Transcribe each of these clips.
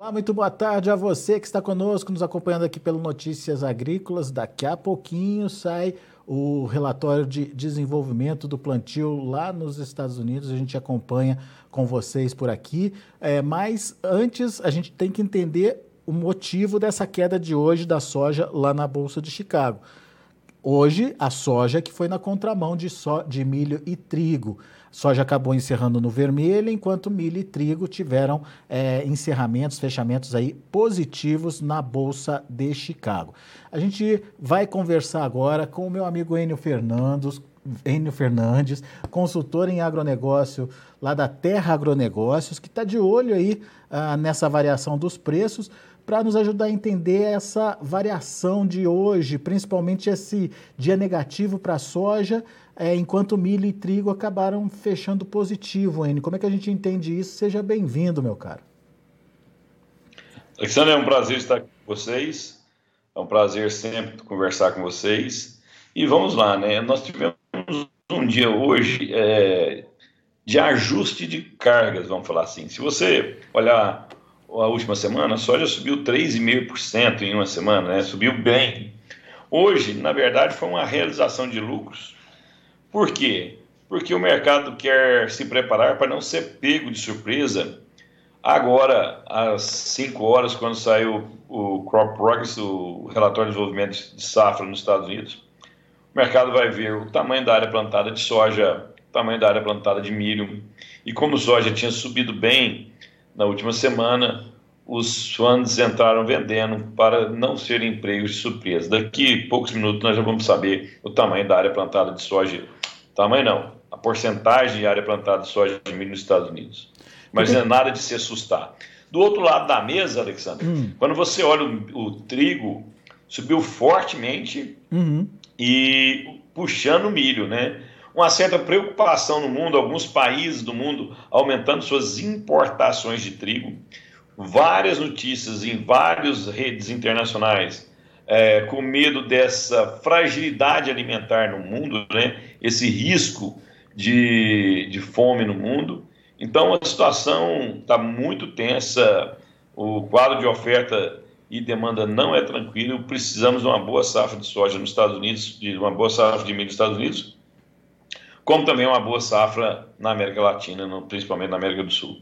Olá, muito boa tarde a você que está conosco, nos acompanhando aqui pelo Notícias Agrícolas. Daqui a pouquinho sai o relatório de desenvolvimento do plantio lá nos Estados Unidos. A gente acompanha com vocês por aqui. É, mas antes, a gente tem que entender o motivo dessa queda de hoje da soja lá na Bolsa de Chicago. Hoje, a soja que foi na contramão de, so, de milho e trigo. Soja acabou encerrando no vermelho, enquanto milho e trigo tiveram é, encerramentos, fechamentos aí positivos na Bolsa de Chicago. A gente vai conversar agora com o meu amigo Enio Fernandes, Enio Fernandes, consultor em agronegócio lá da Terra Agronegócios, que está de olho aí ah, nessa variação dos preços para nos ajudar a entender essa variação de hoje, principalmente esse dia negativo para a soja, é, enquanto milho e trigo acabaram fechando positivo, N. Como é que a gente entende isso? Seja bem-vindo, meu caro. Alexandre, é um prazer estar com vocês. É um prazer sempre conversar com vocês. E vamos lá, né? Nós tivemos um dia hoje é, de ajuste de cargas, vamos falar assim. Se você olhar a última semana, a soja subiu 3,5% em uma semana, né? subiu bem. Hoje, na verdade, foi uma realização de lucros. Por quê? Porque o mercado quer se preparar para não ser pego de surpresa. Agora, às 5 horas, quando saiu o Crop Progress, o relatório de desenvolvimento de safra nos Estados Unidos, o mercado vai ver o tamanho da área plantada de soja, o tamanho da área plantada de milho. E como soja tinha subido bem na última semana, os fundos entraram vendendo para não serem empregos de surpresa. Daqui a poucos minutos nós já vamos saber o tamanho da área plantada de soja. Tamanho não, a porcentagem de área plantada de soja de milho nos Estados Unidos. Mas não é nada de se assustar. Do outro lado da mesa, Alexandre, hum. quando você olha o, o trigo, subiu fortemente uhum. e puxando o milho, né? Uma certa preocupação no mundo, alguns países do mundo aumentando suas importações de trigo, várias notícias em várias redes internacionais é, com medo dessa fragilidade alimentar no mundo, né? esse risco de, de fome no mundo. Então a situação está muito tensa, o quadro de oferta e demanda não é tranquilo. Precisamos de uma boa safra de soja nos Estados Unidos, de uma boa safra de milho nos Estados Unidos, como também uma boa safra na América Latina, principalmente na América do Sul.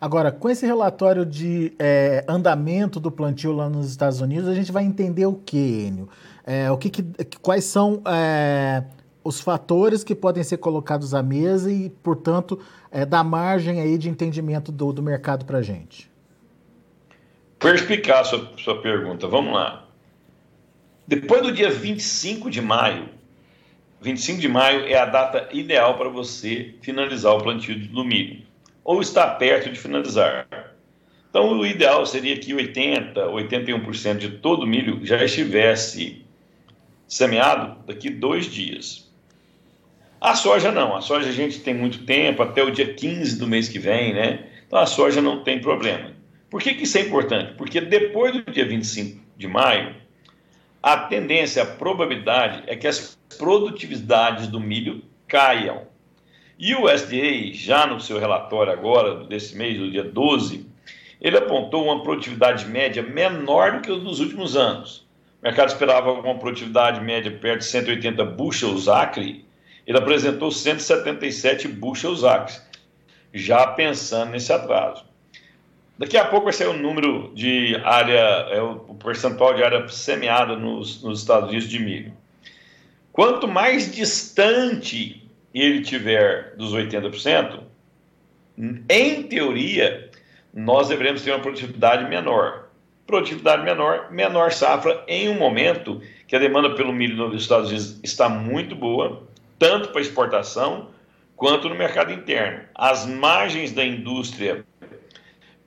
Agora, com esse relatório de é, andamento do plantio lá nos Estados Unidos, a gente vai entender o que, Enio? É, o que, que, quais são é, os fatores que podem ser colocados à mesa e, portanto, é, dar margem aí de entendimento do, do mercado para a gente? Perspicaz sua, sua pergunta. Vamos lá. Depois do dia 25 de maio, 25 de maio é a data ideal para você finalizar o plantio do milho, ou está perto de finalizar. Então, o ideal seria que 80%, 81% de todo o milho já estivesse semeado daqui dois dias. A soja não, a soja a gente tem muito tempo, até o dia 15 do mês que vem, né? Então a soja não tem problema. Por que, que isso é importante? Porque depois do dia 25 de maio, a tendência, a probabilidade é que as produtividades do milho caiam. E o USDA, já no seu relatório agora, desse mês, do dia 12, ele apontou uma produtividade média menor do que os dos últimos anos. O mercado esperava uma produtividade média perto de 180 bushels acre, ele apresentou 177 bushels acre, já pensando nesse atraso. Daqui a pouco vai ser o número de área, é o percentual de área semeada nos, nos Estados Unidos de milho. Quanto mais distante ele tiver dos 80%, em teoria, nós deveremos ter uma produtividade menor. Produtividade menor, menor safra em um momento que a demanda pelo milho nos Estados Unidos está muito boa, tanto para exportação quanto no mercado interno. As margens da indústria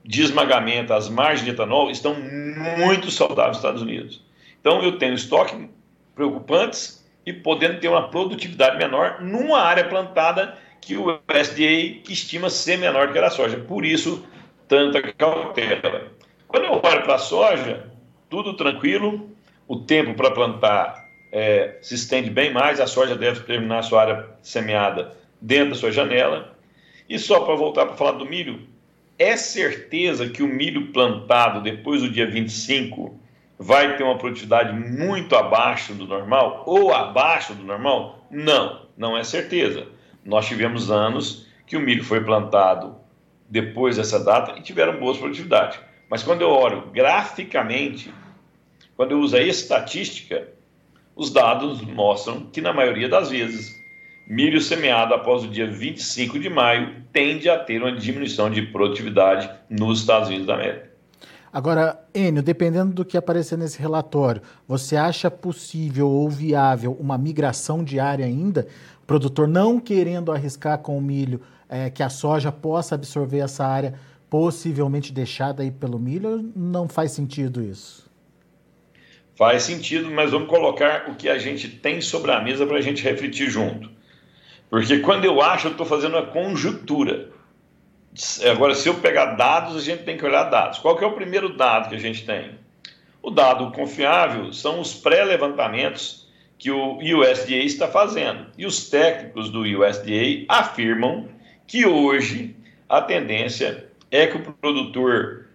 de esmagamento, as margens de etanol estão muito saudáveis nos Estados Unidos. Então eu tenho estoque preocupantes e podendo ter uma produtividade menor numa área plantada que o USDA estima ser menor que a soja. Por isso, tanta cautela. Quando eu olho para a soja, tudo tranquilo, o tempo para plantar é, se estende bem mais, a soja deve terminar a sua área semeada dentro da sua janela. E só para voltar para falar do milho, é certeza que o milho plantado depois do dia 25 vai ter uma produtividade muito abaixo do normal ou abaixo do normal? Não, não é certeza. Nós tivemos anos que o milho foi plantado depois dessa data e tiveram boas produtividades. Mas quando eu olho graficamente, quando eu uso a estatística, os dados mostram que na maioria das vezes milho semeado após o dia 25 de maio tende a ter uma diminuição de produtividade nos Estados Unidos da América. Agora, Enio, dependendo do que aparecer nesse relatório, você acha possível ou viável uma migração diária ainda? O produtor não querendo arriscar com o milho é, que a soja possa absorver essa área possivelmente deixada aí pelo milho, não faz sentido isso? Faz sentido, mas vamos colocar o que a gente tem sobre a mesa para a gente refletir junto. Porque quando eu acho, eu estou fazendo uma conjuntura. Agora, se eu pegar dados, a gente tem que olhar dados. Qual que é o primeiro dado que a gente tem? O dado confiável são os pré-levantamentos que o USDA está fazendo. E os técnicos do USDA afirmam que hoje a tendência é que o produtor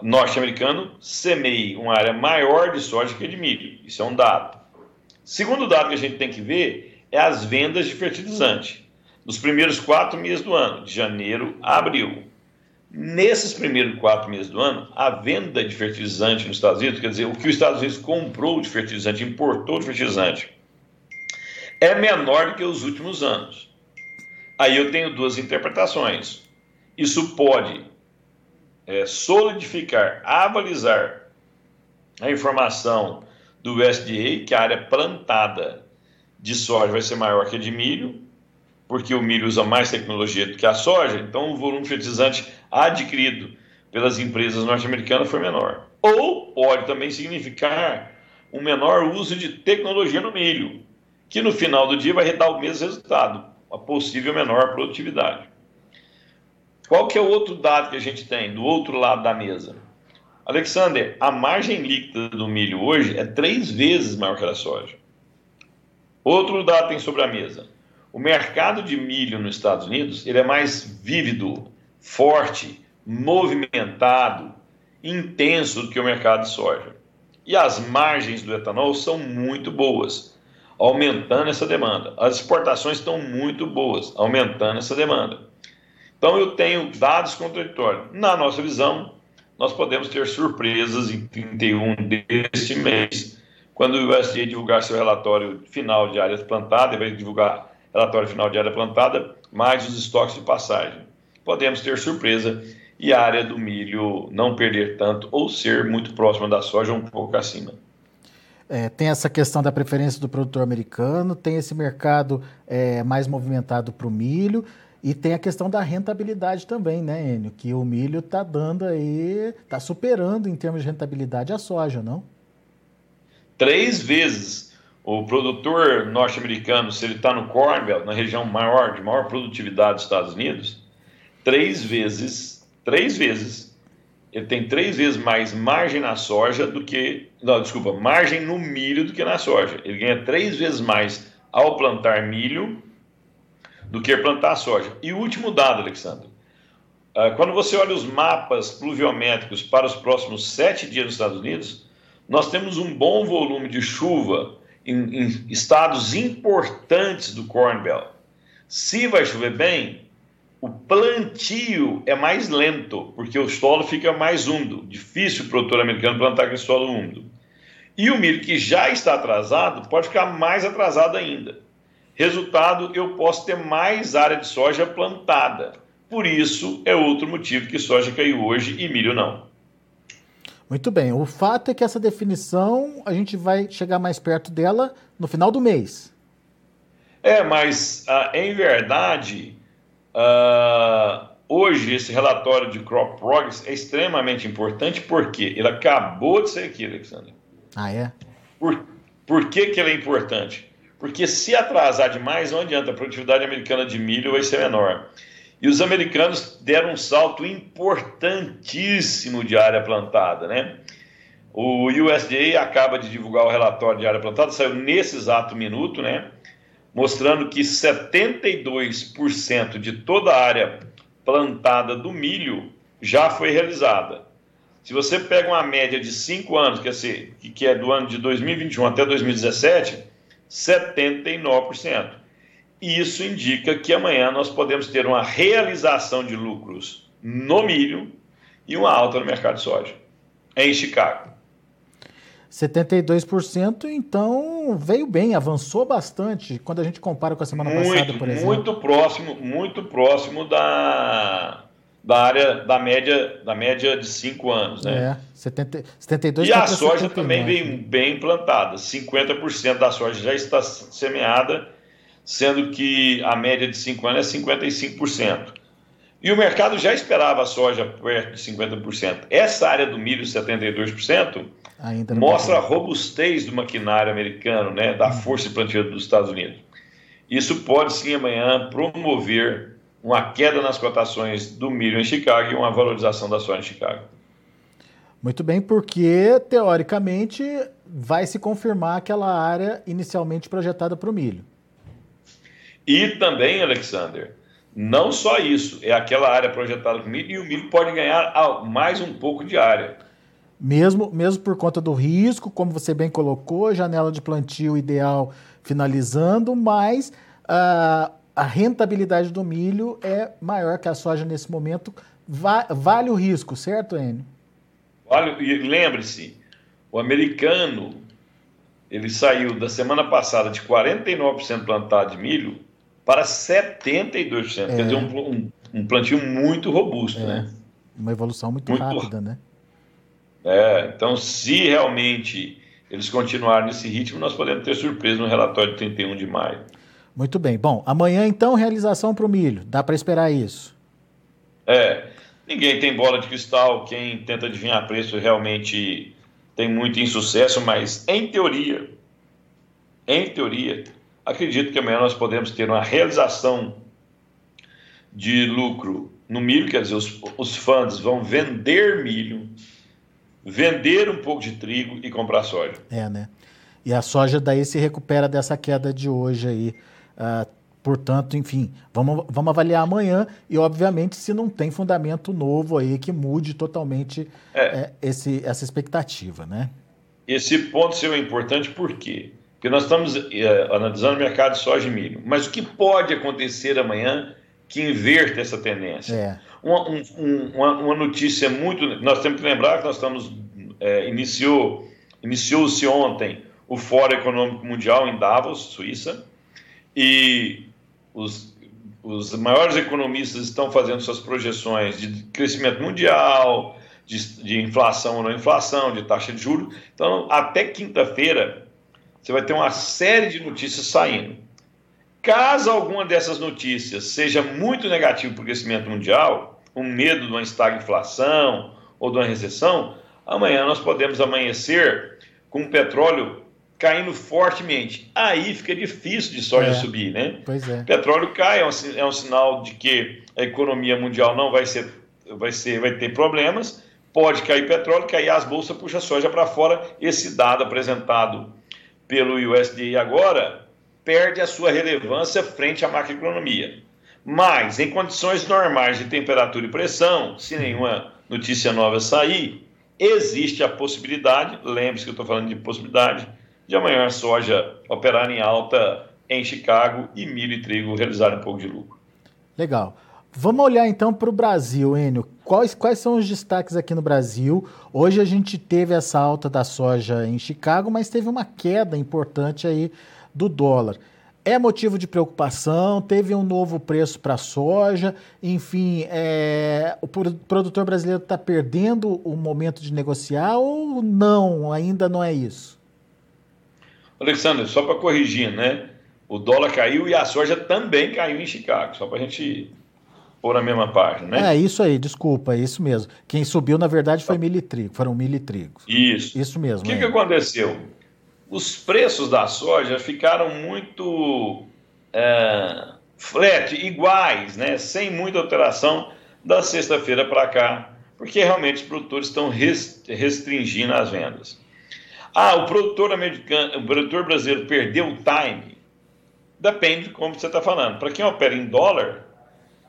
norte-americano semeie uma área maior de soja que de milho. Isso é um dado. Segundo dado que a gente tem que ver é as vendas de fertilizante. Nos primeiros quatro meses do ano, de janeiro a abril. Nesses primeiros quatro meses do ano, a venda de fertilizante nos Estados Unidos, quer dizer, o que os Estados Unidos comprou de fertilizante, importou de fertilizante, é menor do que os últimos anos. Aí eu tenho duas interpretações. Isso pode é, solidificar, avalizar a informação do USDA, que a área plantada de soja vai ser maior que a de milho, porque o milho usa mais tecnologia do que a soja, então o volume fertilizante adquirido pelas empresas norte-americanas foi menor. Ou pode também significar um menor uso de tecnologia no milho, que no final do dia vai dar o mesmo resultado, uma possível menor produtividade. Qual que é o outro dado que a gente tem do outro lado da mesa? Alexander, a margem líquida do milho hoje é três vezes maior que a da soja. Outro dado tem sobre a mesa. O mercado de milho nos Estados Unidos ele é mais vívido, forte, movimentado, intenso do que o mercado de soja. E as margens do etanol são muito boas, aumentando essa demanda. As exportações estão muito boas, aumentando essa demanda. Então eu tenho dados contraditórios. Na nossa visão, nós podemos ter surpresas em 31 deste mês quando o USDA divulgar seu relatório final de áreas plantadas, vai divulgar relatório final de área plantada, mais os estoques de passagem. Podemos ter surpresa e a área do milho não perder tanto ou ser muito próxima da soja, um pouco acima. É, tem essa questão da preferência do produtor americano, tem esse mercado é, mais movimentado para o milho e tem a questão da rentabilidade também, né, Enio? Que o milho está dando aí, está superando em termos de rentabilidade a soja, não? Três vezes o produtor norte-americano, se ele está no Corn Belt, na região maior, de maior produtividade dos Estados Unidos, três vezes, três vezes, ele tem três vezes mais margem na soja do que, não, desculpa, margem no milho do que na soja. Ele ganha três vezes mais ao plantar milho do que plantar soja. E o último dado, Alexandre, ah, quando você olha os mapas pluviométricos para os próximos sete dias nos Estados Unidos, nós temos um bom volume de chuva em, em estados importantes do Corn Belt. Se vai chover bem, o plantio é mais lento, porque o solo fica mais úmido. Difícil o produtor americano plantar com solo úmido. E o milho que já está atrasado pode ficar mais atrasado ainda. Resultado, eu posso ter mais área de soja plantada. Por isso é outro motivo que soja caiu hoje e milho não. Muito bem. O fato é que essa definição a gente vai chegar mais perto dela no final do mês. É, mas uh, em verdade, uh, hoje esse relatório de Crop Progress é extremamente importante porque ele acabou de ser aqui, Alexandre. Ah, é? Por, por que, que ele é importante? Porque se atrasar demais, não adianta, a produtividade americana de milho vai ser menor. E os americanos deram um salto importantíssimo de área plantada, né? O USDA acaba de divulgar o relatório de área plantada, saiu nesse exato minuto, né? Mostrando que 72% de toda a área plantada do milho já foi realizada. Se você pega uma média de cinco anos, quer dizer, que é do ano de 2021 até 2017, 79%. Isso indica que amanhã nós podemos ter uma realização de lucros no milho e uma alta no mercado de soja, em Chicago. 72%, então veio bem, avançou bastante quando a gente compara com a semana muito, passada, por exemplo. Muito próximo, muito próximo da, da área da média da média de 5 anos, né? É, 70, 72 E a soja 79. também veio bem plantada, 50% da soja já está semeada, sendo que a média de 5 anos é 55%. E o mercado já esperava a soja perto de 50%. Essa área do milho, 72%, Ainda mostra a robustez do maquinário americano, né, da força de plantio dos Estados Unidos. Isso pode sim amanhã promover uma queda nas cotações do milho em Chicago e uma valorização da soja em Chicago. Muito bem, porque teoricamente vai se confirmar aquela área inicialmente projetada para o milho. E também, Alexander, não só isso, é aquela área projetada o milho e o milho pode ganhar mais um pouco de área mesmo, mesmo por conta do risco, como você bem colocou, janela de plantio ideal finalizando, mas uh, a rentabilidade do milho é maior que a soja nesse momento. Va vale o risco, certo, Enio? Vale, e lembre-se, o americano ele saiu da semana passada de 49% plantado de milho para 72%. É. Quer dizer, um, um, um, plantio muito robusto, é. né? Uma evolução muito, muito rápida, né? É, então, se realmente eles continuarem nesse ritmo, nós podemos ter surpresa no relatório de 31 de maio. Muito bem. Bom, amanhã então realização para o milho. Dá para esperar isso? É. Ninguém tem bola de cristal. Quem tenta adivinhar preço realmente tem muito insucesso, mas em teoria, em teoria, acredito que amanhã nós podemos ter uma realização de lucro no milho, quer dizer, os, os fundos vão vender milho vender um pouco de trigo e comprar soja. É, né? E a soja daí se recupera dessa queda de hoje aí. Uh, portanto, enfim, vamos, vamos avaliar amanhã e, obviamente, se não tem fundamento novo aí que mude totalmente é. É, esse, essa expectativa, né? Esse ponto seu é importante por quê? Porque nós estamos é, analisando o mercado de soja e milho. Mas o que pode acontecer amanhã que inverte essa tendência? É. Uma, um, uma, uma, notícia muito. Nós temos que lembrar que nós estamos. É, iniciou iniciou-se ontem o Fórum Econômico Mundial em Davos, Suíça, e os, os maiores economistas estão fazendo suas projeções de crescimento mundial, de, de inflação ou não inflação, de taxa de juros. Então, até quinta-feira, você vai ter uma série de notícias saindo. Caso alguma dessas notícias seja muito negativa para o crescimento mundial, um medo de uma estagflação ou de uma recessão, amanhã nós podemos amanhecer com o petróleo caindo fortemente. Aí fica difícil de soja é, subir, né? Pois é. O petróleo cai, é um, é um sinal de que a economia mundial não vai ser, vai ser, vai ter problemas. Pode cair petróleo, cair as bolsas, puxa a soja para fora. Esse dado apresentado pelo USDA agora perde a sua relevância frente à macroeconomia. Mas, em condições normais de temperatura e pressão, se nenhuma notícia nova sair, existe a possibilidade, lembre-se que eu estou falando de possibilidade, de amanhã a soja operar em alta em Chicago e milho e trigo realizar um pouco de lucro. Legal. Vamos olhar então para o Brasil, Enio. Quais, quais são os destaques aqui no Brasil? Hoje a gente teve essa alta da soja em Chicago, mas teve uma queda importante aí do dólar é motivo de preocupação, teve um novo preço para a soja, enfim, é, o produtor brasileiro está perdendo o momento de negociar ou não, ainda não é isso? Alexandre, só para corrigir, né? O dólar caiu e a soja também caiu em Chicago, só para a gente pôr na mesma página, né? É, isso aí, desculpa, é isso mesmo. Quem subiu, na verdade, foi milho e trigo, foram milho e trigo. Isso. Isso mesmo. O que, é. que aconteceu? os preços da soja ficaram muito é, flat, iguais, né, sem muita alteração da sexta-feira para cá, porque realmente os produtores estão restringindo as vendas. Ah, o produtor americano, o produtor brasileiro perdeu o time? Depende de como você está falando. Para quem opera em dólar,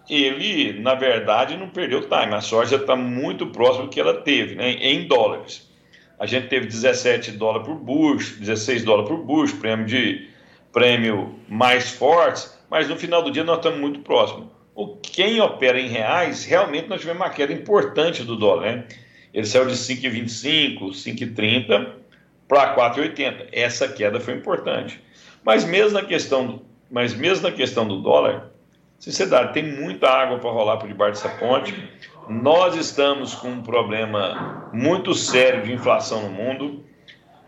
ele, na verdade, não perdeu time. A soja está muito próximo do que ela teve, né, em dólares. A gente teve 17 dólares por bush, 16 dólares por bush, prêmio de prêmio mais fortes, mas no final do dia nós estamos muito próximos. O quem opera em reais, realmente nós tivemos uma queda importante do dólar, né? Ele saiu de 5,25, 5,30 para 4,80. Essa queda foi importante. Mas mesmo na questão, mas mesmo na questão do dólar, sinceridade, tem muita água para rolar por debaixo dessa ponte. Nós estamos com um problema muito sério de inflação no mundo.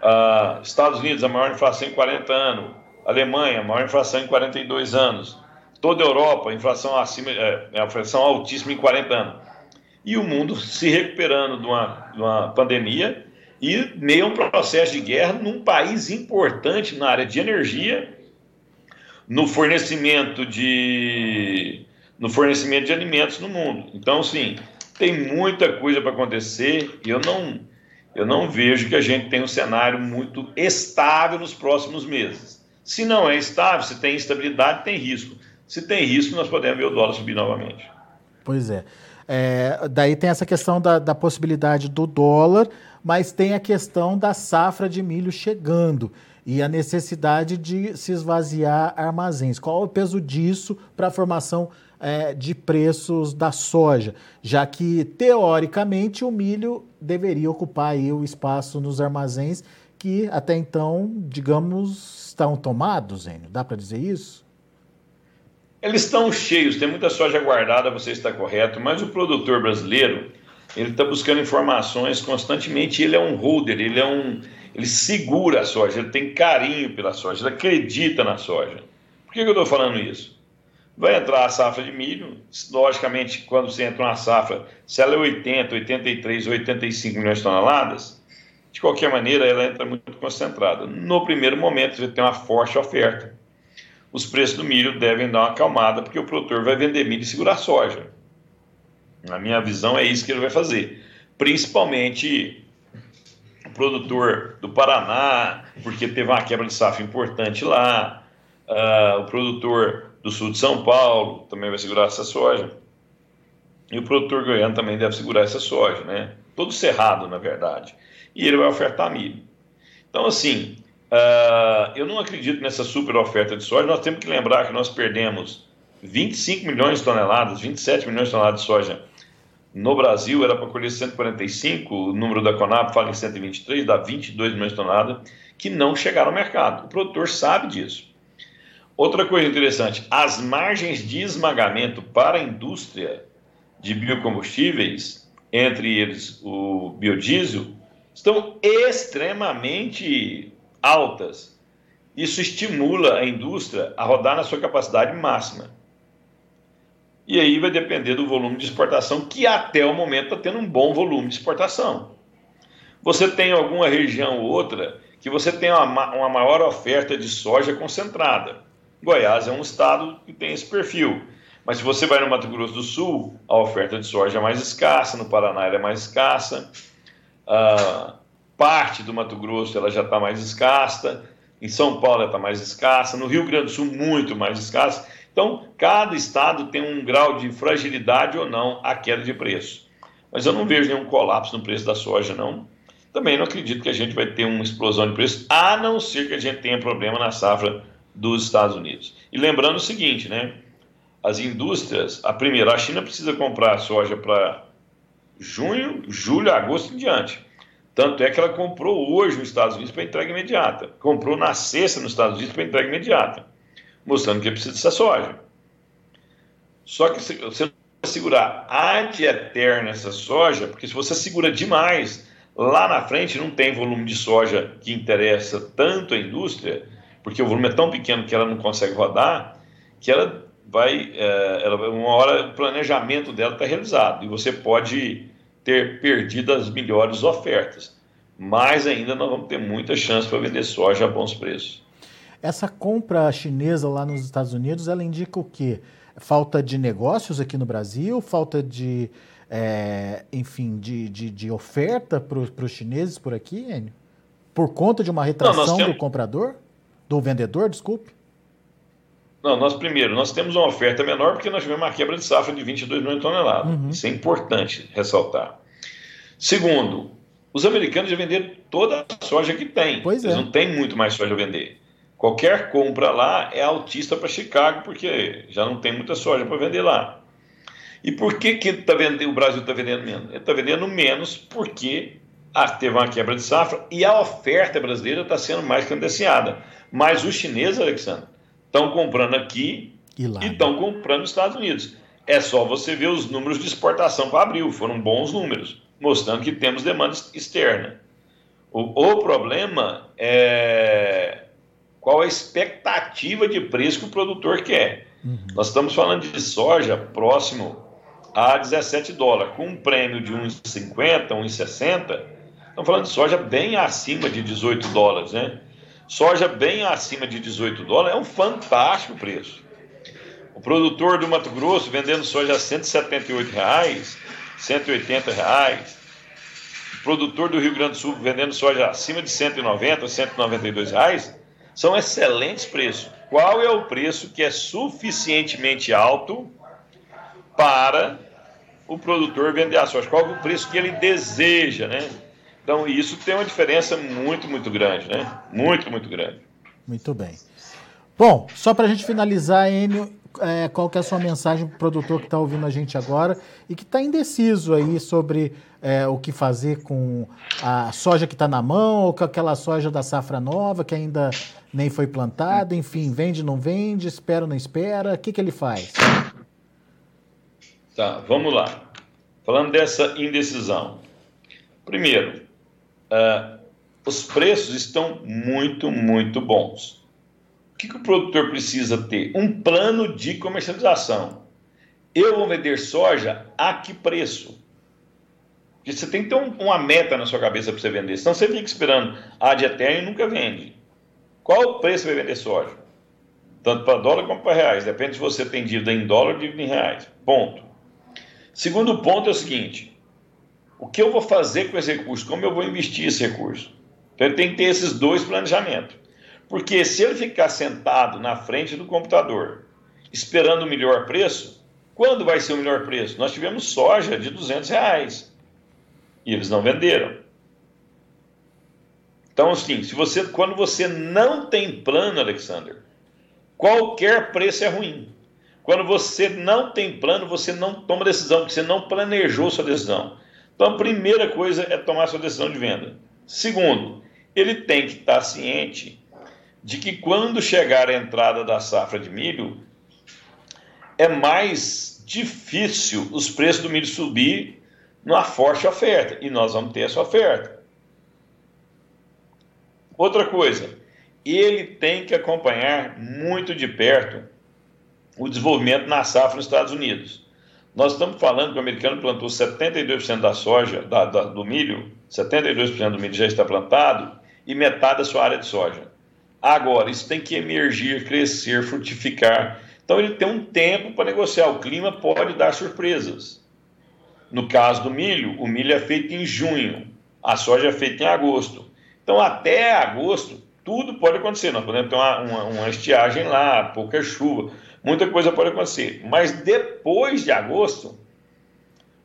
Uh, Estados Unidos, a maior inflação em 40 anos. Alemanha, a maior inflação em 42 anos. Toda a Europa, inflação acima, é, é, inflação altíssima em 40 anos. E o mundo se recuperando de uma, de uma pandemia e meio a um processo de guerra num país importante na área de energia, no fornecimento de no fornecimento de alimentos no mundo. Então, sim, tem muita coisa para acontecer e eu não, eu não vejo que a gente tenha um cenário muito estável nos próximos meses. Se não é estável, se tem instabilidade, tem risco. Se tem risco, nós podemos ver o dólar subir novamente. Pois é. é daí tem essa questão da, da possibilidade do dólar, mas tem a questão da safra de milho chegando e a necessidade de se esvaziar armazéns. Qual é o peso disso para a formação é, de preços da soja? Já que, teoricamente, o milho deveria ocupar aí o espaço nos armazéns que até então, digamos, estão tomados, Enio? Dá para dizer isso? Eles estão cheios, tem muita soja guardada, você está correto, mas o produtor brasileiro ele está buscando informações constantemente. Ele é um holder, ele é um, ele segura a soja, ele tem carinho pela soja, ele acredita na soja. Por que, que eu estou falando isso? Vai entrar a safra de milho, logicamente, quando você entra uma safra, se ela é 80, 83, 85 milhões de toneladas, de qualquer maneira ela entra muito concentrada. No primeiro momento, você tem uma forte oferta. Os preços do milho devem dar uma acalmada, porque o produtor vai vender milho e segurar soja. Na minha visão, é isso que ele vai fazer. Principalmente produtor do Paraná, porque teve uma quebra de safra importante lá. Uh, o produtor do sul de São Paulo também vai segurar essa soja. E o produtor goiano também deve segurar essa soja, né? Todo cerrado, na verdade. E ele vai ofertar milho. Então, assim, uh, eu não acredito nessa super oferta de soja. Nós temos que lembrar que nós perdemos 25 milhões de toneladas, 27 milhões de toneladas de soja no Brasil era para colher 145, o número da Conab fala em 123, dá 22 milhões de toneladas, que não chegaram ao mercado. O produtor sabe disso. Outra coisa interessante, as margens de esmagamento para a indústria de biocombustíveis, entre eles o biodiesel, estão extremamente altas. Isso estimula a indústria a rodar na sua capacidade máxima. E aí vai depender do volume de exportação, que até o momento está tendo um bom volume de exportação. Você tem alguma região ou outra que você tem uma, uma maior oferta de soja concentrada. Goiás é um estado que tem esse perfil. Mas se você vai no Mato Grosso do Sul, a oferta de soja é mais escassa, no Paraná ela é mais escassa, uh, parte do Mato Grosso ela já está mais escassa, em São Paulo ela está mais escassa, no Rio Grande do Sul muito mais escassa. Então, cada estado tem um grau de fragilidade ou não à queda de preço. Mas eu não vejo nenhum colapso no preço da soja, não. Também não acredito que a gente vai ter uma explosão de preço, a não ser que a gente tenha problema na safra dos Estados Unidos. E lembrando o seguinte, né? As indústrias, a primeira, a China precisa comprar soja para junho, julho, agosto em diante. Tanto é que ela comprou hoje nos Estados Unidos para entrega imediata. Comprou na sexta nos Estados Unidos para entrega imediata mostrando que precisa dessa soja. Só que você vai segurar ad eterno essa soja, porque se você segura demais, lá na frente não tem volume de soja que interessa tanto a indústria, porque o volume é tão pequeno que ela não consegue rodar, que ela vai, é, ela, uma hora o planejamento dela está realizado e você pode ter perdido as melhores ofertas. Mas ainda nós vamos ter muita chance para vender soja a bons preços. Essa compra chinesa lá nos Estados Unidos, ela indica o quê? Falta de negócios aqui no Brasil, falta de, é, enfim, de, de, de oferta para os chineses por aqui, Enio? Por conta de uma retração Não, temos... do comprador? Do vendedor, desculpe? Não, nós primeiro, nós temos uma oferta menor porque nós tivemos uma quebra de safra de 22 milhões de toneladas. Uhum. Isso é importante ressaltar. Segundo, os americanos já venderam toda a soja que tem. Pois Eles é. não têm muito mais soja a vender. Qualquer compra lá é altista para Chicago, porque já não tem muita soja para vender lá. E por que, que tá vendendo, o Brasil está vendendo menos? Ele está vendendo menos porque ah, teve uma quebra de safra e a oferta brasileira está sendo mais credenciada. Mas os chineses, Alexandre, estão comprando aqui e estão comprando nos Estados Unidos. É só você ver os números de exportação para abril, foram bons números, mostrando que temos demanda externa. O, o problema é qual a expectativa de preço que o produtor quer. Uhum. Nós estamos falando de soja próximo a 17 dólares, com um prêmio de 1,50, 1,60, estamos falando de soja bem acima de 18 dólares, né? Soja bem acima de 18 dólares é um fantástico preço. O produtor do Mato Grosso vendendo soja a 178 reais, 180 reais. O produtor do Rio Grande do Sul vendendo soja acima de 190, 192 reais, são excelentes preços. Qual é o preço que é suficientemente alto para o produtor vender a soja, qual é o preço que ele deseja, né? Então, isso tem uma diferença muito, muito grande, né? Muito, muito grande. Muito bem. Bom, só para a gente finalizar, Enio, é, qual que é a sua mensagem para o produtor que está ouvindo a gente agora e que está indeciso aí sobre é, o que fazer com a soja que está na mão ou com aquela soja da safra nova que ainda nem foi plantada, enfim, vende, não vende, espera, não espera, o que, que ele faz? Tá, vamos lá. Falando dessa indecisão. Primeiro, uh, os preços estão muito, muito bons. O que, que o produtor precisa ter? Um plano de comercialização. Eu vou vender soja a que preço? Porque você tem que ter um, uma meta na sua cabeça para você vender. Senão você fica esperando a de eterno e nunca vende. Qual o preço vai vender soja? Tanto para dólar como para reais. Depende se você tem dívida em dólar ou dívida em reais. Ponto. Segundo ponto é o seguinte: o que eu vou fazer com esse recurso? Como eu vou investir esse recurso? Então ele tem que ter esses dois planejamentos. Porque se ele ficar sentado na frente do computador, esperando o melhor preço, quando vai ser o melhor preço? Nós tivemos soja de 200 reais e eles não venderam. Então, assim, se você, quando você não tem plano, Alexander, qualquer preço é ruim. Quando você não tem plano, você não toma decisão, porque você não planejou sua decisão. Então, a primeira coisa é tomar sua decisão de venda. Segundo, ele tem que estar ciente de que quando chegar a entrada da safra de milho, é mais difícil os preços do milho subir numa forte oferta. E nós vamos ter essa oferta. Outra coisa, ele tem que acompanhar muito de perto o desenvolvimento na safra nos Estados Unidos. Nós estamos falando que o americano plantou 72% da soja, da, da, do milho, 72% do milho já está plantado e metade da sua área de soja. Agora, isso tem que emergir, crescer, frutificar. Então, ele tem um tempo para negociar. O clima pode dar surpresas. No caso do milho, o milho é feito em junho, a soja é feita em agosto. Então, até agosto, tudo pode acontecer. Nós podemos ter uma, uma, uma estiagem lá, pouca chuva muita coisa pode acontecer. Mas depois de agosto,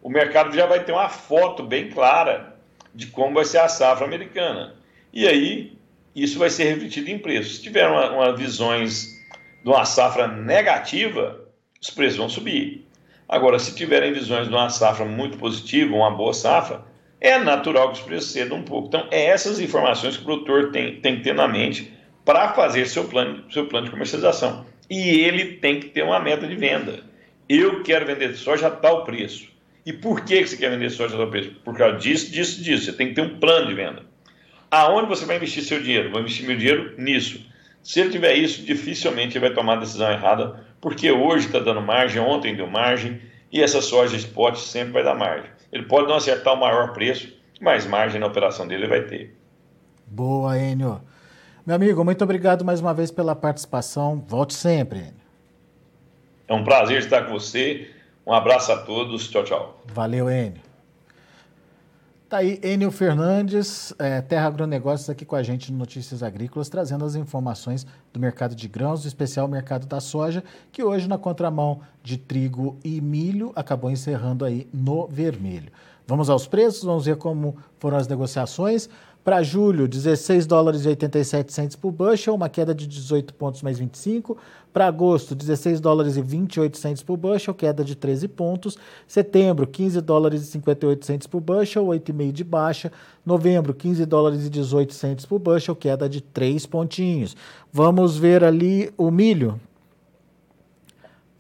o mercado já vai ter uma foto bem clara de como vai ser a safra americana. E aí, isso vai ser refletido em preços. Se tiver uma, uma visões de uma safra negativa, os preços vão subir. Agora, se tiverem visões de uma safra muito positiva, uma boa safra, é natural que os preços cedam um pouco. Então, é essas informações que o produtor tem, tem que ter na mente para fazer seu plano, seu plano de comercialização e ele tem que ter uma meta de venda. Eu quero vender soja a tal preço. E por que você quer vender soja a tal preço? Por causa disso, disso, disso. Você tem que ter um plano de venda. Aonde você vai investir seu dinheiro? Vou investir meu dinheiro nisso. Se ele tiver isso, dificilmente ele vai tomar a decisão errada, porque hoje está dando margem, ontem deu margem, e essa soja spot sempre vai dar margem. Ele pode não acertar o maior preço, mas margem na operação dele ele vai ter. Boa, Enio. Meu amigo, muito obrigado mais uma vez pela participação. Volte sempre. É um prazer estar com você. Um abraço a todos. Tchau, tchau. Valeu, Enio. Tá aí Enio Fernandes, é, Terra Agronegócios, aqui com a gente no Notícias Agrícolas, trazendo as informações do mercado de grãos, em especial mercado da soja, que hoje, na contramão de trigo e milho, acabou encerrando aí no vermelho. Vamos aos preços, vamos ver como foram as negociações. Para julho, 16 dólares e 87 centes por bushel, uma queda de 18 pontos mais 25. Para agosto, 16 dólares e 28 centes por bushel, queda de 13 pontos. Setembro, 15 dólares e 58 centes por bushel, 8,5 de baixa. Novembro, 15 dólares e 18 centes por bushel, queda de 3 pontinhos. Vamos ver ali o milho.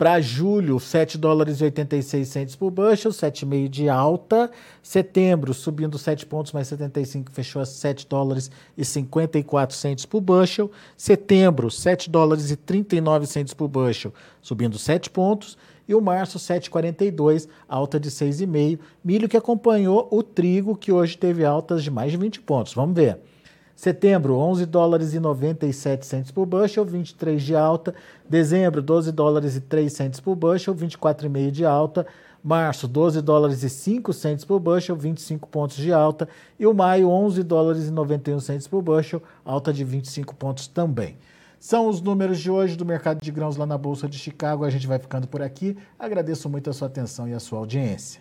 Para julho, 7 dólares e 86 centos por bushel, 7,5 de alta. Setembro, subindo 7 pontos, mais 75, fechou a 7 dólares e 54 centos por bushel. Setembro, 7 dólares e 39 centos por bushel, subindo 7 pontos. E o março, 7,42, alta de 6,5. Milho que acompanhou o trigo, que hoje teve altas de mais de 20 pontos. Vamos ver. Setembro, 11 dólares e 97 centos por bushel, 23 de alta. Dezembro, 12 dólares e 3 centos por bushel, 24,5 de alta. Março, 12 dólares e 5 centos por bushel, 25 pontos de alta. E o maio, 11 dólares e 91 centos por bushel, alta de 25 pontos também. São os números de hoje do mercado de grãos lá na Bolsa de Chicago. A gente vai ficando por aqui. Agradeço muito a sua atenção e a sua audiência.